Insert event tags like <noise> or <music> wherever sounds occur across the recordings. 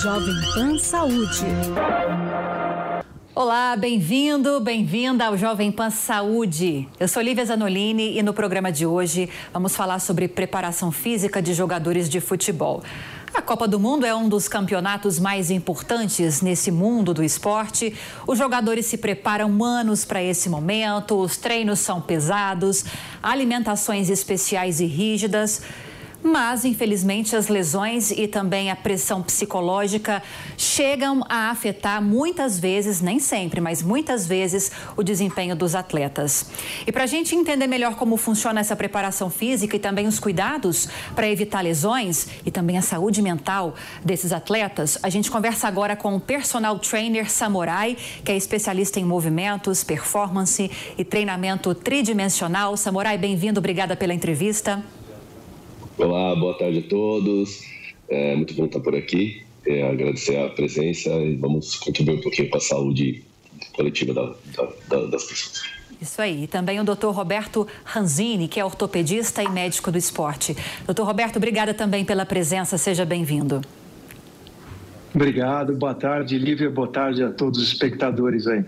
Jovem Pan Saúde. Olá, bem-vindo, bem-vinda ao Jovem Pan Saúde. Eu sou Lívia Zanolini e no programa de hoje vamos falar sobre preparação física de jogadores de futebol. A Copa do Mundo é um dos campeonatos mais importantes nesse mundo do esporte. Os jogadores se preparam anos para esse momento, os treinos são pesados, alimentações especiais e rígidas. Mas, infelizmente, as lesões e também a pressão psicológica chegam a afetar muitas vezes, nem sempre, mas muitas vezes, o desempenho dos atletas. E para a gente entender melhor como funciona essa preparação física e também os cuidados para evitar lesões e também a saúde mental desses atletas, a gente conversa agora com o personal trainer Samurai, que é especialista em movimentos, performance e treinamento tridimensional. Samurai, bem-vindo, obrigada pela entrevista. Olá, boa tarde a todos. É muito bom estar por aqui. É, agradecer a presença e vamos contribuir um pouquinho para a saúde coletiva da, da, das pessoas. Isso aí. E também o Dr. Roberto Ranzini, que é ortopedista e médico do esporte. Doutor Roberto, obrigada também pela presença. Seja bem-vindo. Obrigado. Boa tarde, Lívia. Boa tarde a todos os espectadores aí.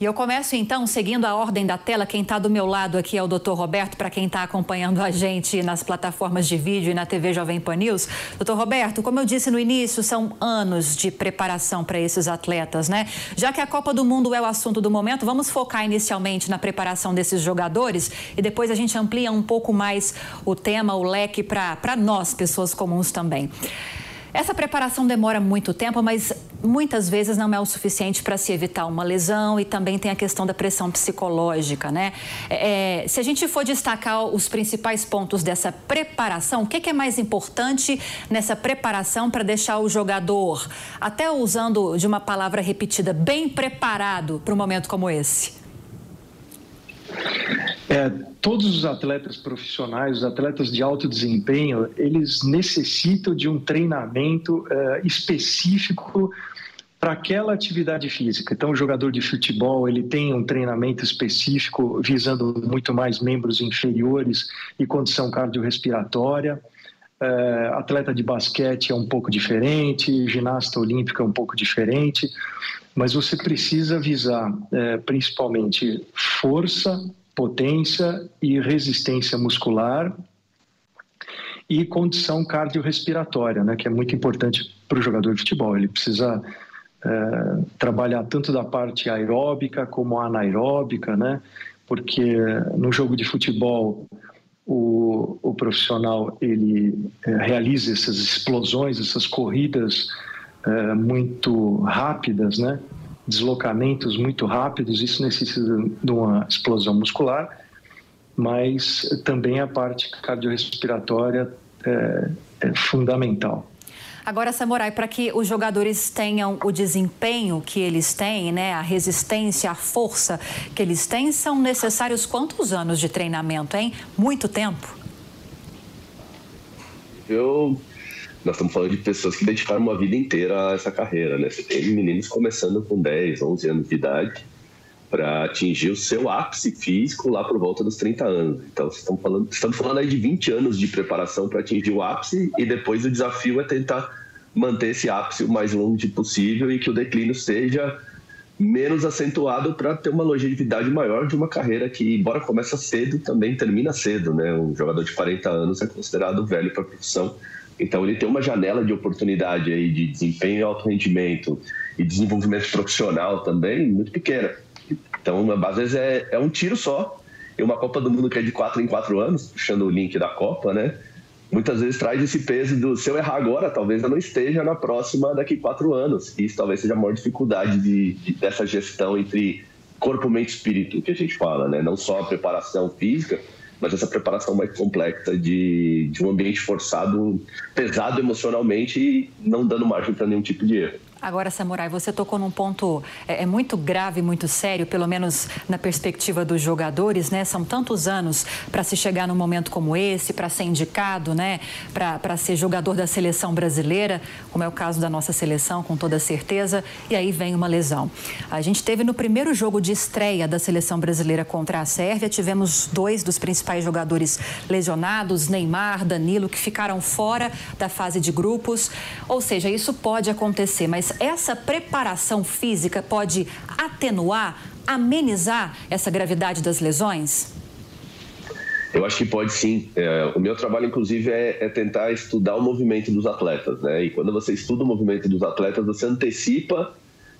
E eu começo então seguindo a ordem da tela. Quem está do meu lado aqui é o Dr. Roberto, para quem está acompanhando a gente nas plataformas de vídeo e na TV Jovem Pan News. Doutor Roberto, como eu disse no início, são anos de preparação para esses atletas, né? Já que a Copa do Mundo é o assunto do momento, vamos focar inicialmente na preparação desses jogadores e depois a gente amplia um pouco mais o tema, o leque para nós, pessoas comuns também. Essa preparação demora muito tempo, mas muitas vezes não é o suficiente para se evitar uma lesão e também tem a questão da pressão psicológica, né? É, é se a gente for destacar os principais pontos dessa preparação, o que, que é mais importante nessa preparação para deixar o jogador, até usando de uma palavra repetida, bem preparado para um momento como esse? É, todos os atletas profissionais, os atletas de alto desempenho, eles necessitam de um treinamento é, específico para aquela atividade física. Então, o jogador de futebol ele tem um treinamento específico visando muito mais membros inferiores e condição cardiorrespiratória. É, atleta de basquete é um pouco diferente, ginasta olímpica é um pouco diferente, mas você precisa visar é, principalmente força, potência e resistência muscular e condição cardiorrespiratória, né, que é muito importante para o jogador de futebol. Ele precisa é, trabalhar tanto da parte aeróbica como anaeróbica, né, porque no jogo de futebol o, o profissional ele é, realiza essas explosões, essas corridas é, muito rápidas, né, deslocamentos muito rápidos, isso necessita de uma explosão muscular, mas também a parte cardiorrespiratória é, é fundamental. Agora, Samurai, para que os jogadores tenham o desempenho que eles têm, né, a resistência, a força que eles têm, são necessários quantos anos de treinamento, hein? Muito tempo? Eu nós estamos falando de pessoas que dedicaram uma vida inteira a essa carreira, né? Você tem meninos começando com 10, 11 anos de idade para atingir o seu ápice físico lá por volta dos 30 anos. Então, estamos falando, estamos falando aí de 20 anos de preparação para atingir o ápice e depois o desafio é tentar manter esse ápice o mais longe possível e que o declínio seja menos acentuado para ter uma longevidade maior de uma carreira que, embora começa cedo, também termina cedo, né? Um jogador de 40 anos é considerado velho para a profissão então ele tem uma janela de oportunidade aí de desempenho e alto rendimento e desenvolvimento profissional também muito pequena. Então, às vezes é, é um tiro só. E uma Copa do Mundo que é de quatro em quatro anos, puxando o link da Copa, né? Muitas vezes traz esse peso do se eu errar agora, talvez eu não esteja na próxima daqui quatro anos. Isso talvez seja a maior dificuldade de, de, dessa gestão entre corpo, mente e espírito, que a gente fala, né? Não só a preparação física, mas essa preparação mais complexa de, de um ambiente forçado, pesado emocionalmente e não dando margem para nenhum tipo de erro. Agora, Samurai, você tocou num ponto é, é, muito grave, muito sério, pelo menos na perspectiva dos jogadores, né? São tantos anos para se chegar num momento como esse, para ser indicado, né? Para ser jogador da seleção brasileira, como é o caso da nossa seleção, com toda certeza, e aí vem uma lesão. A gente teve no primeiro jogo de estreia da seleção brasileira contra a Sérvia, tivemos dois dos principais jogadores lesionados, Neymar, Danilo, que ficaram fora da fase de grupos. Ou seja, isso pode acontecer, mas essa preparação física pode atenuar, amenizar essa gravidade das lesões? Eu acho que pode sim. É, o meu trabalho, inclusive, é, é, tentar estudar o movimento dos atletas, né? E quando você estuda o movimento dos atletas, você antecipa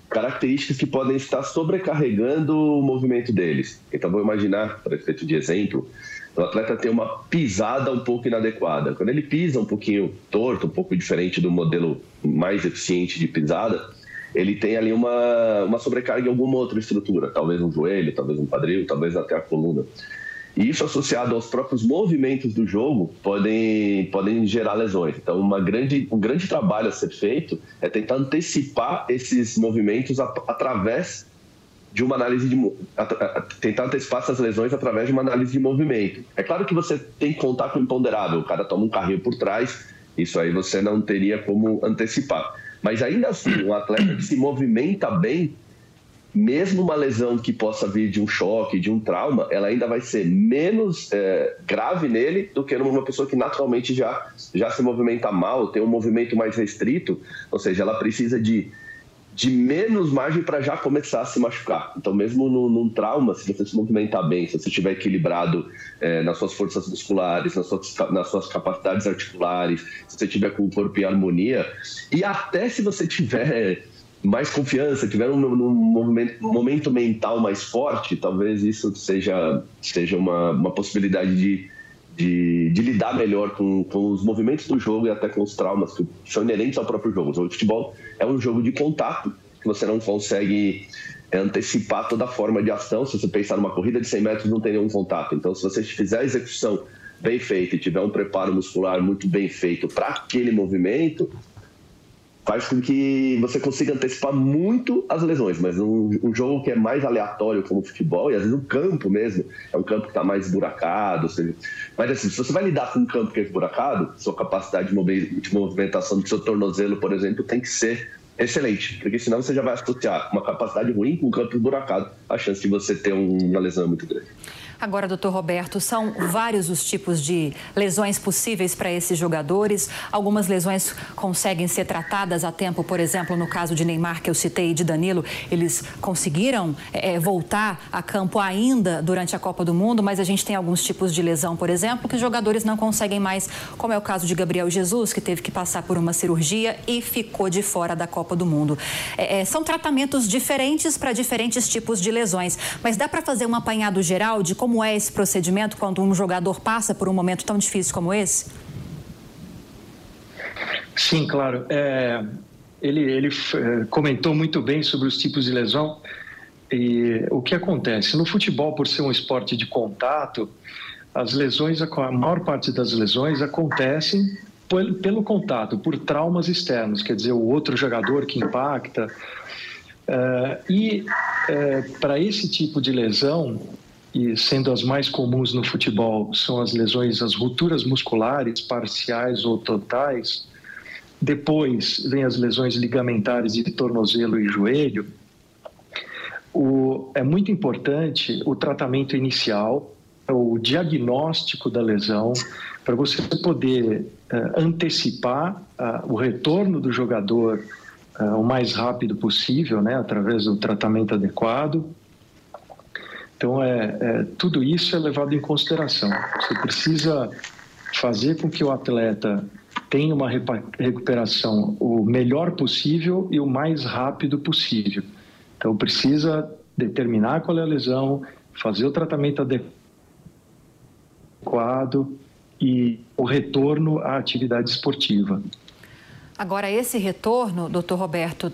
características que podem estar sobrecarregando o movimento deles. Então, vou imaginar, para efeito de exemplo, o atleta tem uma pisada um pouco inadequada. Quando ele pisa um pouquinho torto, um pouco diferente do modelo mais eficiente de pisada, ele tem ali uma, uma sobrecarga em alguma outra estrutura, talvez um joelho, talvez um quadril, talvez até a coluna. E isso associado aos próprios movimentos do jogo podem, podem gerar lesões. Então, uma grande, um grande trabalho a ser feito é tentar antecipar esses movimentos através de uma análise de tentar antecipar essas lesões através de uma análise de movimento. É claro que você tem que contar com o imponderável, o cara toma um carrinho por trás, isso aí você não teria como antecipar. Mas ainda assim, um atleta que se movimenta bem, mesmo uma lesão que possa vir de um choque, de um trauma, ela ainda vai ser menos é, grave nele do que numa pessoa que naturalmente já, já se movimenta mal, tem um movimento mais restrito, ou seja, ela precisa de de menos margem para já começar a se machucar. Então, mesmo num, num, trauma, se você se movimentar bem, se você estiver equilibrado é, nas suas forças musculares, nas suas, nas suas capacidades articulares, se você estiver com o corpo em harmonia, e até se você tiver mais confiança, tiver um, um momento mental mais forte, talvez isso seja, seja uma, uma possibilidade de de, de, lidar melhor com, com os movimentos do jogo e até com os traumas que são inerentes ao próprio jogo. O jogo de futebol é um jogo de contato que você não consegue antecipar toda forma de ação. Se você pensar numa corrida de 100 metros, não tem nenhum contato. Então, se você fizer a execução bem feita e tiver um preparo muscular muito bem feito para aquele movimento, faz com que você consiga antecipar muito as lesões, mas um, um, jogo que é mais aleatório como o futebol, e às vezes o campo mesmo, é um campo que está mais esburacado, seja, mas assim, se você vai lidar com um campo que é esburacado, sua capacidade de movimentação do seu tornozelo, por exemplo, tem que ser excelente, porque senão você já vai associar uma capacidade ruim com um campo esburacado, a chance de você ter uma lesão é muito grande. Agora, doutor Roberto, são vários os tipos de lesões possíveis para esses jogadores. Algumas lesões conseguem ser tratadas a tempo, por exemplo, no caso de Neymar, que eu citei, e de Danilo, eles conseguiram é, voltar a campo ainda durante a Copa do Mundo, mas a gente tem alguns tipos de lesão, por exemplo, que os jogadores não conseguem mais, como é o caso de Gabriel Jesus, que teve que passar por uma cirurgia e ficou de fora da Copa do Mundo. É, é são tratamentos diferentes para diferentes tipos de lesões, mas dá para fazer um apanhado geral de como é esse procedimento quando um jogador passa por um momento tão difícil como esse? Sim, claro. É, ele, ele é, comentou muito bem sobre os tipos de lesão. E o que acontece? No futebol, por ser um esporte de contato, as lesões, a maior parte das lesões acontecem pelo, contato, por traumas externos, quer dizer, o outro jogador que impacta. Uh, e uh, para esse tipo de lesão, e sendo as mais comuns no futebol são as lesões, as rupturas musculares parciais ou totais. Depois vem as lesões ligamentares de tornozelo e joelho. O, é muito importante o tratamento inicial, o diagnóstico da lesão, para você poder uh, antecipar uh, o retorno do jogador uh, o mais rápido possível, né, através do tratamento adequado então, é, é, tudo isso é levado em consideração. Você precisa fazer com que o atleta tenha uma recuperação o melhor possível e o mais rápido possível. Então, precisa determinar qual é a lesão, fazer o tratamento adequado e o retorno à atividade esportiva. Agora, esse retorno, doutor Roberto,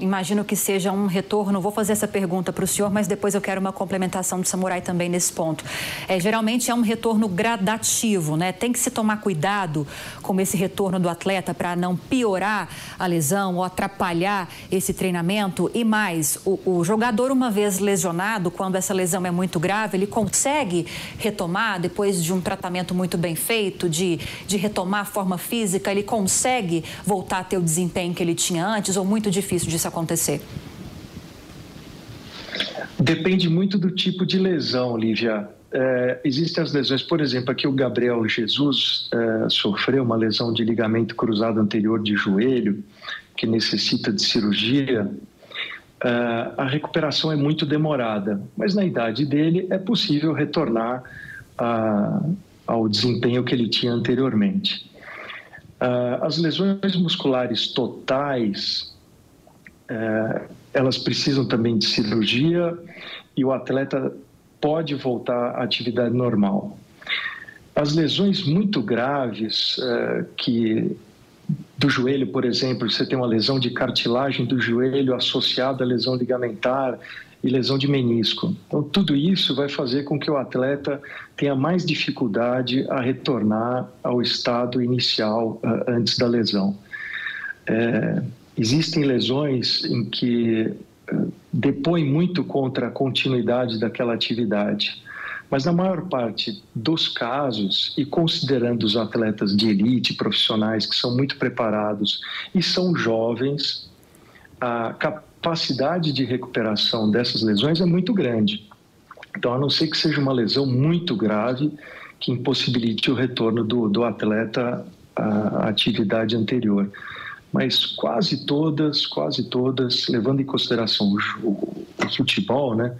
imagino que seja um retorno. Vou fazer essa pergunta para o senhor, mas depois eu quero uma complementação do Samurai também nesse ponto. É, geralmente é um retorno gradativo, né? Tem que se tomar cuidado com esse retorno do atleta para não piorar a lesão ou atrapalhar esse treinamento. E mais, o, o jogador, uma vez lesionado, quando essa lesão é muito grave, ele consegue retomar depois de um tratamento muito bem feito, de, de retomar a forma física, ele consegue voltar a ter o desempenho que ele tinha antes ou muito difícil disso acontecer? Depende muito do tipo de lesão, Lívia. É, existem as lesões, por exemplo, aqui o Gabriel Jesus é, sofreu uma lesão de ligamento cruzado anterior de joelho, que necessita de cirurgia. É, a recuperação é muito demorada, mas na idade dele é possível retornar a, ao desempenho que ele tinha anteriormente. Uh, as lesões musculares totais, uh, elas precisam também de cirurgia e o atleta pode voltar à atividade normal. As lesões muito graves, uh, que do joelho, por exemplo, você tem uma lesão de cartilagem do joelho associada à lesão ligamentar e lesão de menisco. Então, tudo isso vai fazer com que o atleta tenha mais dificuldade a retornar ao estado inicial uh, antes da lesão. É, existem lesões em que uh, depõem muito contra a continuidade daquela atividade. Mas na maior parte dos casos, e considerando os atletas de elite, profissionais que são muito preparados e são jovens, a capacidade capacidade de recuperação dessas lesões é muito grande. Então, a não ser que seja uma lesão muito grave que impossibilite o retorno do, do atleta à atividade anterior. Mas quase todas, quase todas, levando em consideração o, o, o futebol, né,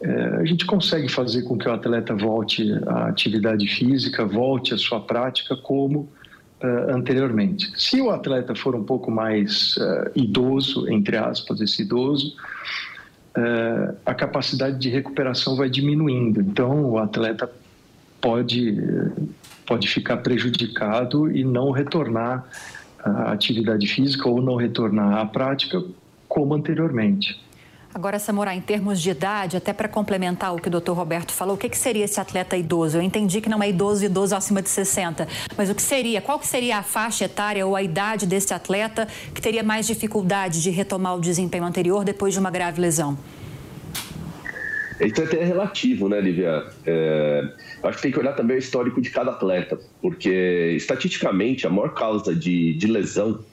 é, a gente consegue fazer com que o atleta volte à atividade física, volte à sua prática como uh, anteriormente. Se o atleta for um pouco mais uh, idoso, entre aspas, esse idoso, uh, a capacidade de recuperação vai diminuindo. Então, o atleta pode, pode ficar prejudicado e não retornar à atividade física ou não retornar à prática como anteriormente. Agora, Samora, em termos de idade, até para complementar o que o doutor Roberto falou, o que, que seria esse atleta idoso? Eu entendi que não é idoso idoso acima de 60, mas o que seria? Qual que seria a faixa etária ou a idade desse atleta que teria mais dificuldade de retomar o desempenho anterior depois de uma grave lesão? Isso é relativo, né, Lívia? É, acho que tem que olhar também o histórico de cada atleta, porque estatisticamente a maior causa de, de lesão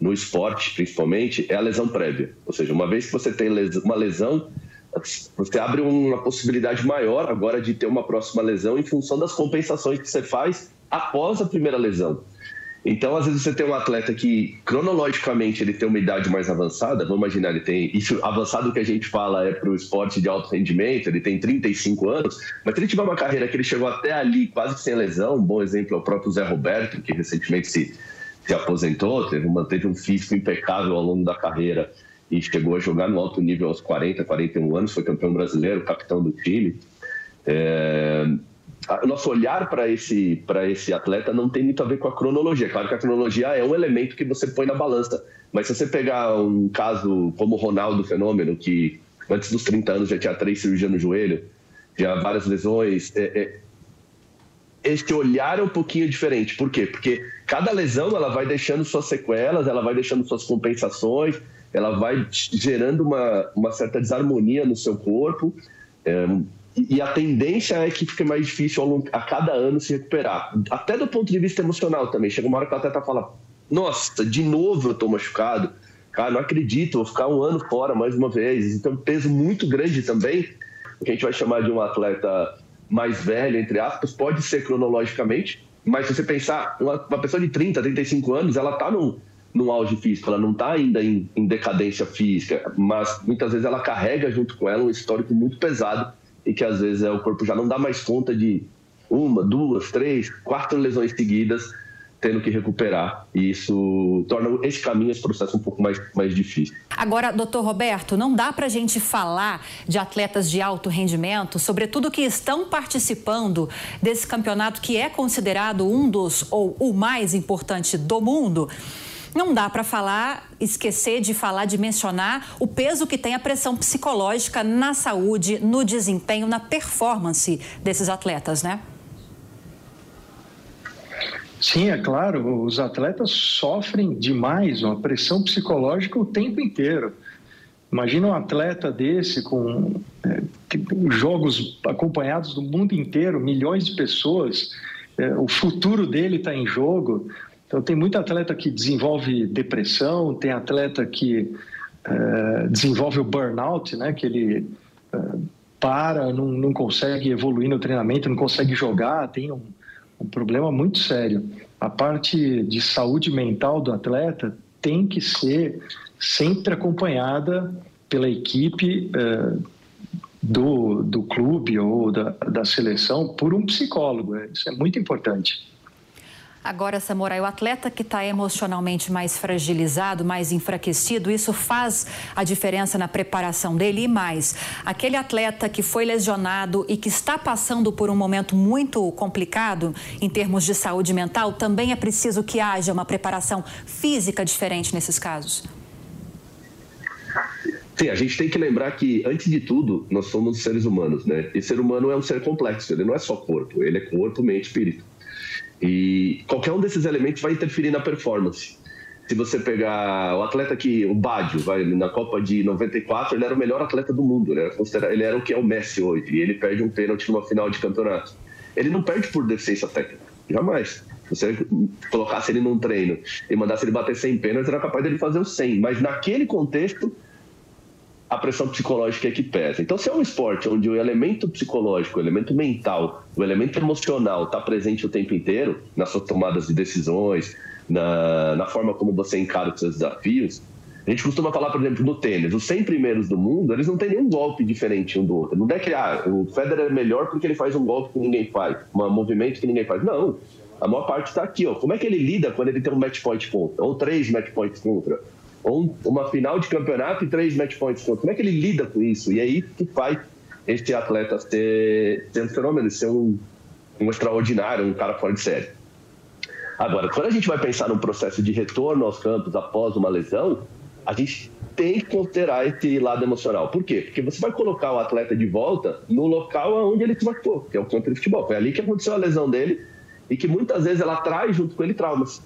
no esporte, principalmente, é a lesão prévia. Ou seja, uma vez que você tem uma lesão, você abre uma possibilidade maior agora de ter uma próxima lesão em função das compensações que você faz após a primeira lesão. Então, às vezes você tem um atleta que cronologicamente ele tem uma idade mais avançada, vamos imaginar, ele tem isso avançado que a gente fala é para o esporte de alto rendimento, ele tem 35 anos, mas se ele tiver uma carreira que ele chegou até ali quase sem lesão, um bom exemplo é o próprio Zé Roberto, que recentemente se se aposentou, teve, manteve um físico impecável ao longo da carreira e chegou a jogar no alto nível aos 40, 41 anos, foi campeão brasileiro, capitão do time. É, o nosso olhar para esse, esse atleta não tem muito a ver com a cronologia. Claro que a cronologia é um elemento que você põe na balança, mas se você pegar um caso como o Ronaldo Fenômeno, que antes dos 30 anos já tinha três cirurgias no joelho, tinha várias lesões, é, é, este olhar é um pouquinho diferente. Por quê? Porque cada lesão ela vai deixando suas sequelas, ela vai deixando suas compensações, ela vai gerando uma, uma certa desarmonia no seu corpo. É, e a tendência é que fique mais difícil longo, a cada ano se recuperar. Até do ponto de vista emocional também. Chega uma hora que o atleta fala: Nossa, de novo eu estou machucado. Cara, não acredito, vou ficar um ano fora mais uma vez. Então, peso muito grande também. Que a gente vai chamar de um atleta mais velho, entre aspas, pode ser cronologicamente, mas se você pensar, uma, uma pessoa de 30, 35 anos, ela está num, num auge físico, ela não está ainda em, em, decadência física, mas muitas vezes ela carrega junto com ela um histórico muito pesado e que às vezes é, o corpo já não dá mais conta de uma, duas, três, quatro lesões seguidas tendo que recuperar. E isso torna esse caminho, esse processo um pouco mais, mais difícil. Agora, doutor Roberto, não dá para a gente falar de atletas de alto rendimento, sobretudo que estão participando desse campeonato que é considerado um dos ou o mais importante do mundo não dá para falar, esquecer de falar, de mencionar o peso que tem a pressão psicológica na saúde, no desempenho, na performance desses atletas, né? Sim, é claro, os atletas sofrem demais uma pressão psicológica o tempo inteiro. Imagina um atleta desse com é, jogos acompanhados do mundo inteiro, milhões de pessoas, é, o futuro dele está em jogo. Então, tem muito atleta que desenvolve depressão, tem atleta que é, desenvolve o burnout, né, que ele é, para, não, não consegue evoluir no treinamento, não consegue jogar, tem um um problema muito sério. A parte de saúde mental do atleta tem que ser sempre acompanhada pela equipe eh, do, do clube ou da, da seleção por um psicólogo. Isso é muito importante. Agora, Samurai, o atleta que está emocionalmente mais fragilizado, mais enfraquecido, isso faz a diferença na preparação dele e mais. Aquele atleta que foi lesionado e que está passando por um momento muito complicado em termos de saúde mental, também é preciso que haja uma preparação física diferente nesses casos. Sim, a gente tem que lembrar que, antes de tudo, nós somos seres humanos, né? E ser humano é um ser complexo, ele não é só corpo, ele é corpo, mente, espírito. E qualquer um desses elementos vai interferir na performance. Se você pegar o atleta que, o Badio, vai, na Copa de 94, ele era o melhor atleta do mundo, ele era, o que é o Messi hoje, e ele perde um pênalti numa final de campeonato. Ele não perde por deficiência técnica, jamais. Se você colocasse ele num treino e mandasse ele bater 100 pênaltis, era capaz dele fazer os 100. Mas naquele contexto, a pressão psicológica é que pesa. Então, se é um esporte onde o elemento psicológico, o elemento mental, o elemento emocional está presente o tempo inteiro, nas suas tomadas de decisões, na, na forma como você encara os seus desafios, a gente costuma falar, por exemplo, no tênis, os 100 primeiros do mundo, eles não têm nenhum golpe diferente um do outro. Não é que ah, o Federer é melhor porque ele faz um golpe que ninguém faz, um movimento que ninguém faz. Não, a maior parte está aqui. Ó. Como é que ele lida quando ele tem um match point contra, ou três match points contra? Ou uma final de campeonato e três match points. Como é que ele lida com isso? E é aí que faz este atleta ser, ser um fenômeno, ser um, um extraordinário, um cara fora de série. Agora, quando a gente vai pensar num processo de retorno aos campos após uma lesão, a gente tem que considerar esse lado emocional. Por quê? Porque você vai colocar o atleta de volta no local onde ele se machucou, que é o campo de futebol. Foi ali que aconteceu a lesão dele e que muitas vezes ela traz junto com ele traumas.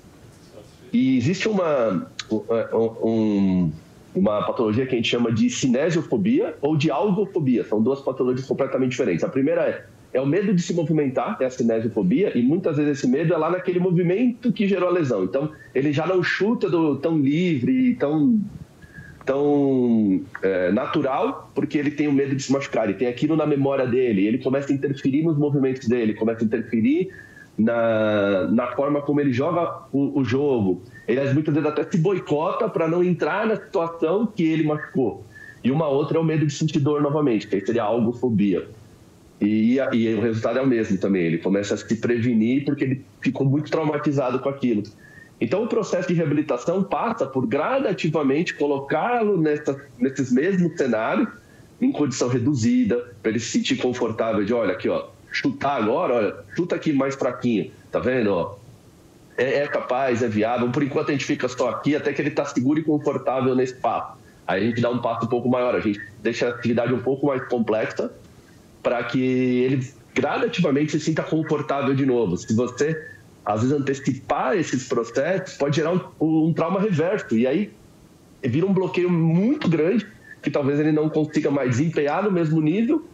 E existe uma, um, uma patologia que a gente chama de cinesiofobia ou de algofobia. São duas patologias completamente diferentes. A primeira é, é o medo de se movimentar, é a cinesiofobia, e muitas vezes esse medo é lá naquele movimento que gerou a lesão. Então, ele já não chuta do, tão livre, tão, tão é, natural, porque ele tem o medo de se machucar, ele tem aquilo na memória dele, ele começa a interferir nos movimentos dele, começa a interferir na, na forma como ele joga o, o jogo. Ele muitas vezes até se boicota para não entrar na situação que ele machucou. E uma outra é o medo de sentir dor novamente, que aí seria algofobia. E, e o resultado é o mesmo também. Ele começa a se prevenir porque ele ficou muito traumatizado com aquilo. Então, o processo de reabilitação passa por gradativamente colocá-lo nesses mesmos cenários, em condição reduzida, para ele se sentir confortável de, olha, aqui, ó, chutar agora, olha, chuta aqui mais fraquinho, tá vendo? Ó, é, é, capaz, é viável. Por enquanto a gente fica só aqui até que ele está seguro e confortável nesse passo. Aí a gente dá um passo um pouco maior, a gente deixa a atividade um pouco mais complexa para que ele gradativamente se sinta confortável de novo. Se você, às vezes, antecipar esses processos, pode gerar um, um trauma reverso. E aí vira um bloqueio muito grande que talvez ele não consiga mais desempenhar no mesmo nível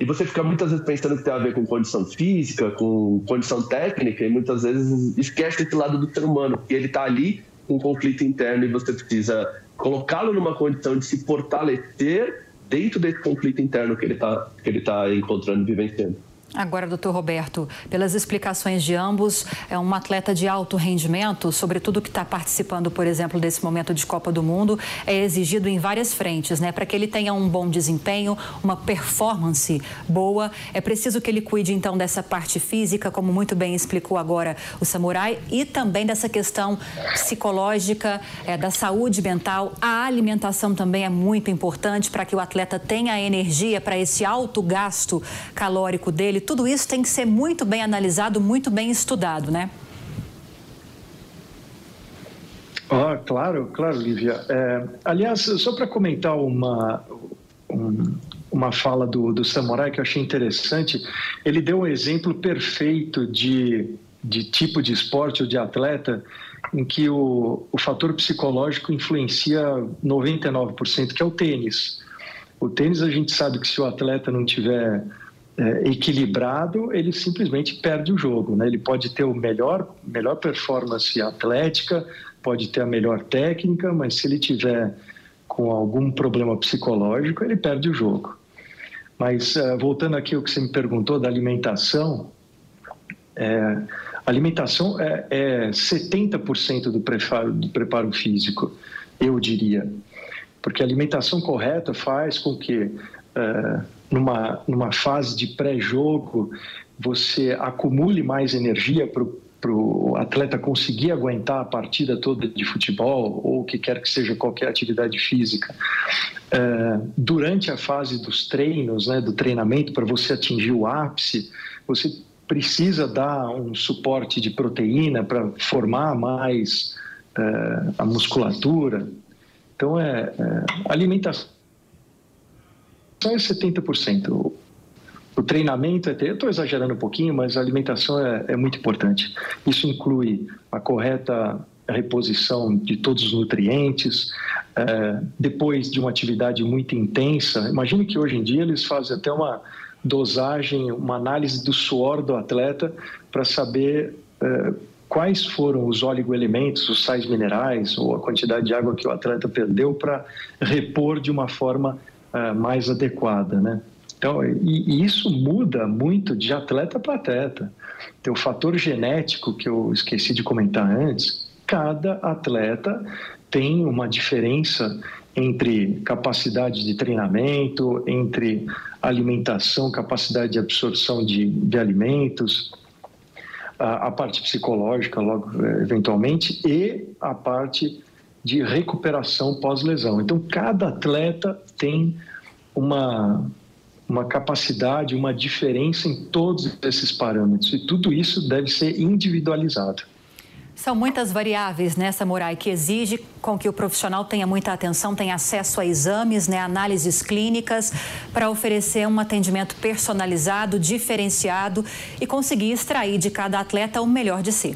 e você fica muitas vezes pensando que tem a ver com condição física, com condição técnica, e muitas vezes esquece esse lado do ser humano, porque ele está ali com um conflito interno e você precisa colocá-lo numa condição de se fortalecer dentro desse conflito interno que ele está tá encontrando e vivenciando. Agora, doutor Roberto, pelas explicações de ambos, é um atleta de alto rendimento, sobretudo que está participando, por exemplo, desse momento de Copa do Mundo, é exigido em várias frentes, né? Para que ele tenha um bom desempenho, uma performance boa, é preciso que ele cuide então dessa parte física, como muito bem explicou agora o Samurai, e também dessa questão psicológica, é, da saúde mental. A alimentação também é muito importante para que o atleta tenha energia para esse alto gasto calórico dele tudo isso tem que ser muito bem analisado, muito bem estudado, né? Ah, claro, claro, Lívia. É, aliás, só para comentar uma, um, uma fala do, do Samurai que eu achei interessante, ele deu um exemplo perfeito de, de tipo de esporte ou de atleta em que o, o fator psicológico influencia 99%, que é o tênis. O tênis, a gente sabe que se o atleta não tiver é, equilibrado, ele simplesmente perde o jogo. Né? Ele pode ter o melhor, melhor performance atlética, pode ter a melhor técnica, mas se ele tiver com algum problema psicológico, ele perde o jogo. Mas uh, voltando aqui ao que você me perguntou da alimentação, é, alimentação é, é 70% do preparo, do preparo físico, eu diria. Porque a alimentação correta faz com que, uh, numa, numa fase de pré-jogo, você acumule mais energia para o atleta conseguir aguentar a partida toda de futebol ou o que quer que seja qualquer atividade física é, durante a fase dos treinos, né, do treinamento para você atingir o ápice, você precisa dar um suporte de proteína para formar mais é, a musculatura. Então é, é alimentação é 70% o treinamento é eu estou exagerando um pouquinho, mas a alimentação é, é muito importante. Isso inclui a correta reposição de todos os nutrientes. É, depois de uma atividade muito intensa, imagine que hoje em dia eles fazem até uma dosagem, uma análise do suor do atleta para saber é, quais foram os oligoelementos, os sais minerais ou a quantidade de água que o atleta perdeu para repor de uma forma é, mais adequada, né? Então, e, e isso muda muito de atleta para atleta. Tem o fator genético que eu esqueci de comentar antes. Cada atleta tem uma diferença entre capacidade de treinamento, entre alimentação, capacidade de absorção de, de alimentos, a, a, parte psicológica, logo eventualmente, e a parte de recuperação pós-lesão. Então, cada atleta tem uma, uma capacidade, uma diferença em todos esses parâmetros. E tudo isso deve ser individualizado. São muitas variáveis nessa Morai que exige com que o profissional tenha muita atenção, tenha acesso a exames, né, análises clínicas, para oferecer um atendimento personalizado, diferenciado e conseguir extrair de cada atleta o melhor de si.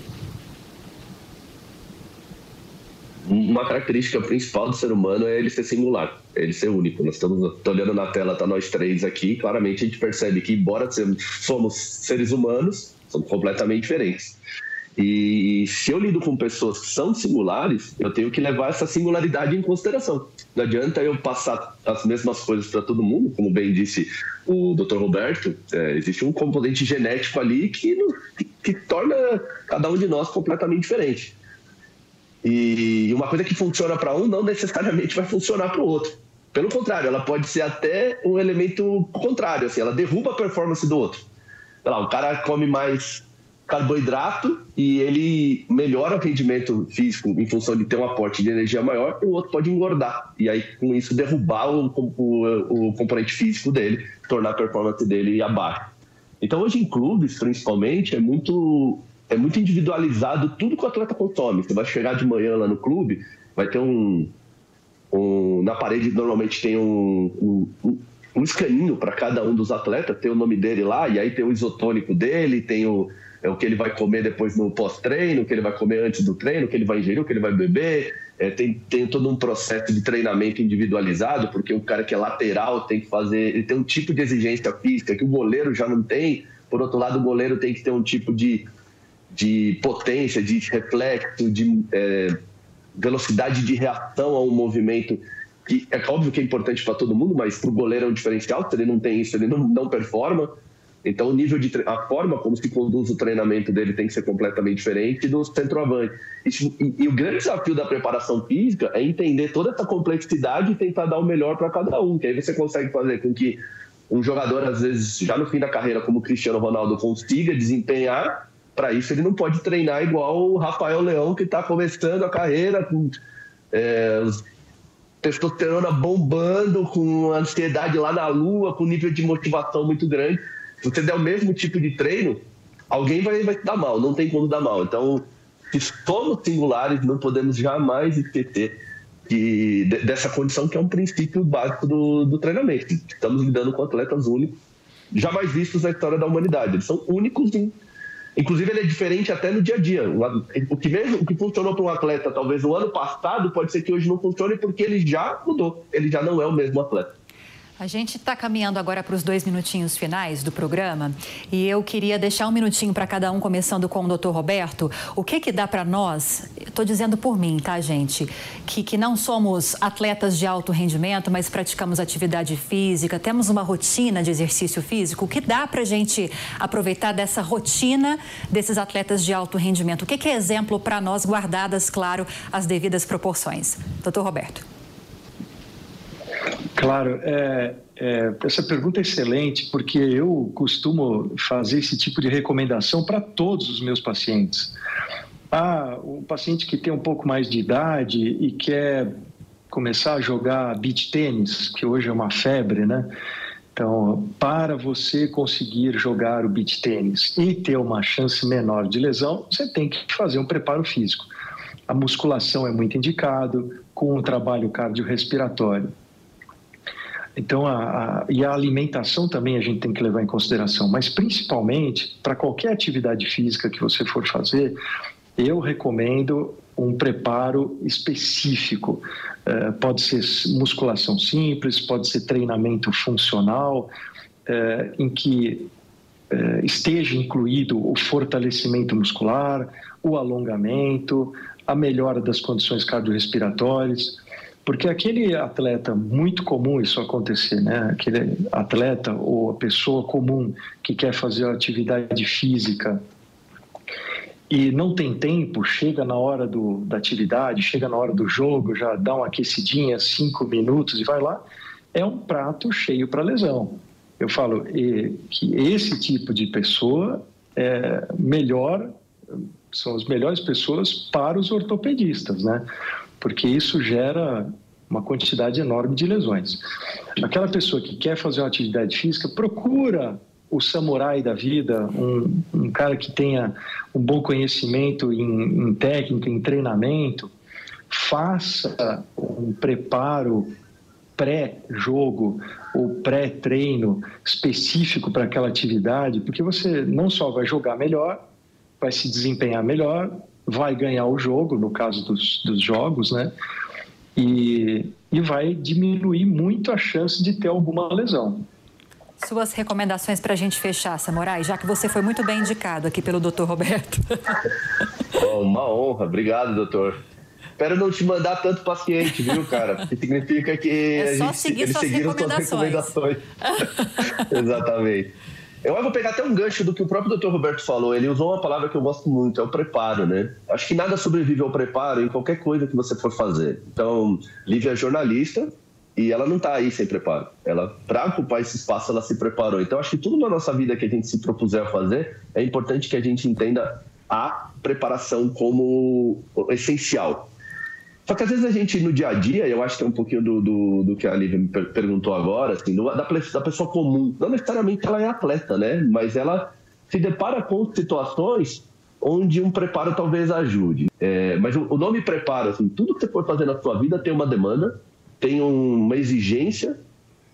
Uma característica principal do ser humano é ele ser singular, ele ser único. Nós estamos olhando na tela, tá nós três aqui, claramente a gente percebe que, embora somos seres humanos, somos completamente diferentes. E se eu lido com pessoas que são singulares, eu tenho que levar essa singularidade em consideração. Não adianta eu passar as mesmas coisas para todo mundo, como bem disse o Dr. Roberto, é, existe um componente genético ali que, que torna cada um de nós completamente diferente. E uma coisa que funciona para um não necessariamente vai funcionar para o outro. Pelo contrário, ela pode ser até um elemento contrário, assim, ela derruba a performance do outro. Sei lá, o cara come mais carboidrato e ele melhora o rendimento físico em função de ter um aporte de energia maior, e o outro pode engordar. E aí, com isso, derrubar o, o, o componente físico dele, tornar a performance dele abaixo. Então, hoje em clubes, principalmente, é muito é muito individualizado tudo que o atleta consome. Você vai chegar de manhã lá no clube, vai ter um. um na parede normalmente tem um, um, um escaninho para cada um dos atletas, tem o nome dele lá, e aí tem o isotônico dele, tem o, é o que ele vai comer depois no pós-treino, o que ele vai comer antes do treino, o que ele vai ingerir, o que ele vai beber. É, tem, tem todo um processo de treinamento individualizado, porque o cara que é lateral tem que fazer, ele tem um tipo de exigência física que o goleiro já não tem. Por outro lado, o goleiro tem que ter um tipo de de potência, de reflexo, de é, velocidade de reação a um movimento que é óbvio que é importante para todo mundo, mas para o goleiro é um diferencial. Se ele não tem isso, ele não, não performa. Então, o nível de a forma como se conduz o treinamento dele tem que ser completamente diferente do centroavante. E, e, o grande desafio da preparação física é entender toda essa complexidade e tentar dar o melhor para cada um. Que aí você consegue fazer com que um jogador, às vezes, já no fim da carreira, como o Cristiano Ronaldo, consiga desempenhar para isso ele não pode treinar igual o Rafael Leão, que está começando a carreira com é, testosterona bombando, com ansiedade lá na lua, com nível de motivação muito grande. Se você der o mesmo tipo de treino, alguém vai, vai dar mal, não tem como dar mal. Então, se somos singulares, não podemos jamais esquecer que, dessa condição que é um princípio básico do, do treinamento. Estamos lidando com atletas únicos, jamais vistos na história da humanidade. Eles são únicos em Inclusive, ele é diferente até no dia a dia. O que mesmo o que funcionou para um atleta, talvez no ano passado, pode ser que hoje não funcione porque ele já mudou. Ele já não é o mesmo atleta. A gente está caminhando agora para os dois minutinhos finais do programa e eu queria deixar um minutinho para cada um, começando com o doutor Roberto. O que que dá para nós, estou dizendo por mim, tá, gente, que, que não somos atletas de alto rendimento, mas praticamos atividade física, temos uma rotina de exercício físico, o que dá para a gente aproveitar dessa rotina desses atletas de alto rendimento? O que, que é exemplo para nós, guardadas, claro, as devidas proporções? Doutor Roberto. Claro, é, é, essa pergunta é excelente, porque eu costumo fazer esse tipo de recomendação para todos os meus pacientes. Ah, o paciente que tem um pouco mais de idade e quer começar a jogar beach tênis, que hoje é uma febre, né? Então, para você conseguir jogar o beach tênis e ter uma chance menor de lesão, você tem que fazer um preparo físico. A musculação é muito indicado, com o trabalho cardiorrespiratório. Então, a, a, e a alimentação também a gente tem que levar em consideração, mas principalmente para qualquer atividade física que você for fazer, eu recomendo um preparo específico. É, pode ser musculação simples, pode ser treinamento funcional, é, em que é, esteja incluído o fortalecimento muscular, o alongamento, a melhora das condições cardiorrespiratórias. Porque aquele atleta, muito comum isso acontecer, né? Aquele atleta ou a pessoa comum que quer fazer atividade física e não tem tempo, chega na hora do, da atividade, chega na hora do jogo, já dá uma aquecidinha, cinco minutos e vai lá, é um prato cheio para lesão. Eu falo que esse tipo de pessoa é melhor, são as melhores pessoas para os ortopedistas, né? Porque isso gera uma quantidade enorme de lesões. Aquela pessoa que quer fazer uma atividade física, procura o samurai da vida, um, um cara que tenha um bom conhecimento em, em técnica, em treinamento, faça um preparo pré-jogo ou pré-treino específico para aquela atividade, porque você não só vai jogar melhor, vai se desempenhar melhor, vai ganhar o jogo, no caso dos, dos jogos, né? E, e vai diminuir muito a chance de ter alguma lesão. Suas recomendações para a gente fechar, Samurai, já que você foi muito bem indicado aqui pelo doutor Roberto. <laughs> Oh, uma honra, obrigado, doutor. Espero não te mandar tanto paciente, viu, cara? Porque significa que é só gente, seguir eles suas seguiram recomendações. suas recomendações. <laughs> Exatamente. Eu vou pegar até um gancho do que o próprio Dr. Roberto falou. Ele usou uma palavra que eu gosto muito, é o preparo, né? Acho que nada sobrevive ao preparo em qualquer coisa que você for fazer. Então, Lívia é jornalista e ela não está aí sem preparo. Ela, para ocupar esse espaço, ela se preparou. Então, acho que tudo na nossa vida que a gente se propuser a fazer, é importante que a gente entenda a preparação como essencial. Só que às vezes a gente, no dia a dia, eu acho que é um pouquinho do, do, do que a Lívia me perguntou agora, assim, da, da pessoa comum. Não necessariamente ela é atleta, né? Mas ela se depara com situações onde um preparo talvez ajude. É, mas o, o nome preparo, assim, tudo que você for fazer na sua vida tem uma demanda, tem uma exigência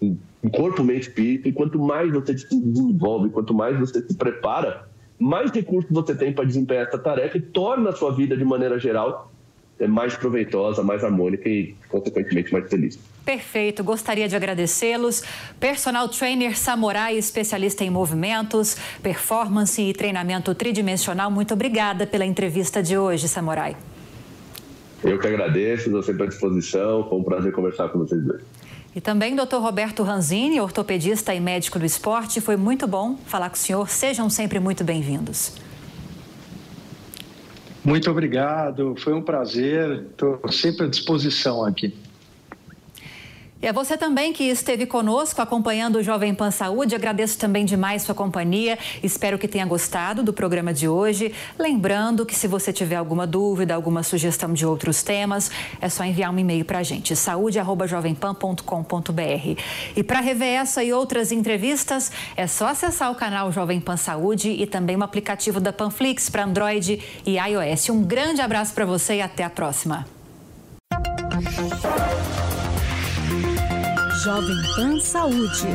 em corpo, mente espírito, e quanto mais você se desenvolve, quanto mais você se prepara, mais recursos você tem para desempenhar essa tarefa e torna a sua vida, de maneira geral, é mais proveitosa, mais harmônica e, consequentemente, mais feliz. Perfeito, gostaria de agradecê-los. Personal trainer Samurai, especialista em movimentos, performance e treinamento tridimensional. Muito obrigada pela entrevista de hoje, Samurai. Eu que agradeço, estou sempre à disposição. Foi um prazer conversar com vocês dois. E também Dr. Roberto Ranzini, ortopedista e médico do esporte. Foi muito bom falar com o senhor. Sejam sempre muito bem-vindos. Muito obrigado, foi um prazer, estou sempre à disposição aqui. E a você também que esteve conosco acompanhando o Jovem Pan Saúde. Agradeço também demais sua companhia. Espero que tenha gostado do programa de hoje. Lembrando que se você tiver alguma dúvida, alguma sugestão de outros temas, é só enviar um e-mail para a gente, saúde.jovempan.com.br. E para rever essa e outras entrevistas, é só acessar o canal Jovem Pan Saúde e também o aplicativo da Panflix para Android e iOS. Um grande abraço para você e até a próxima. Jovem Pan Saúde.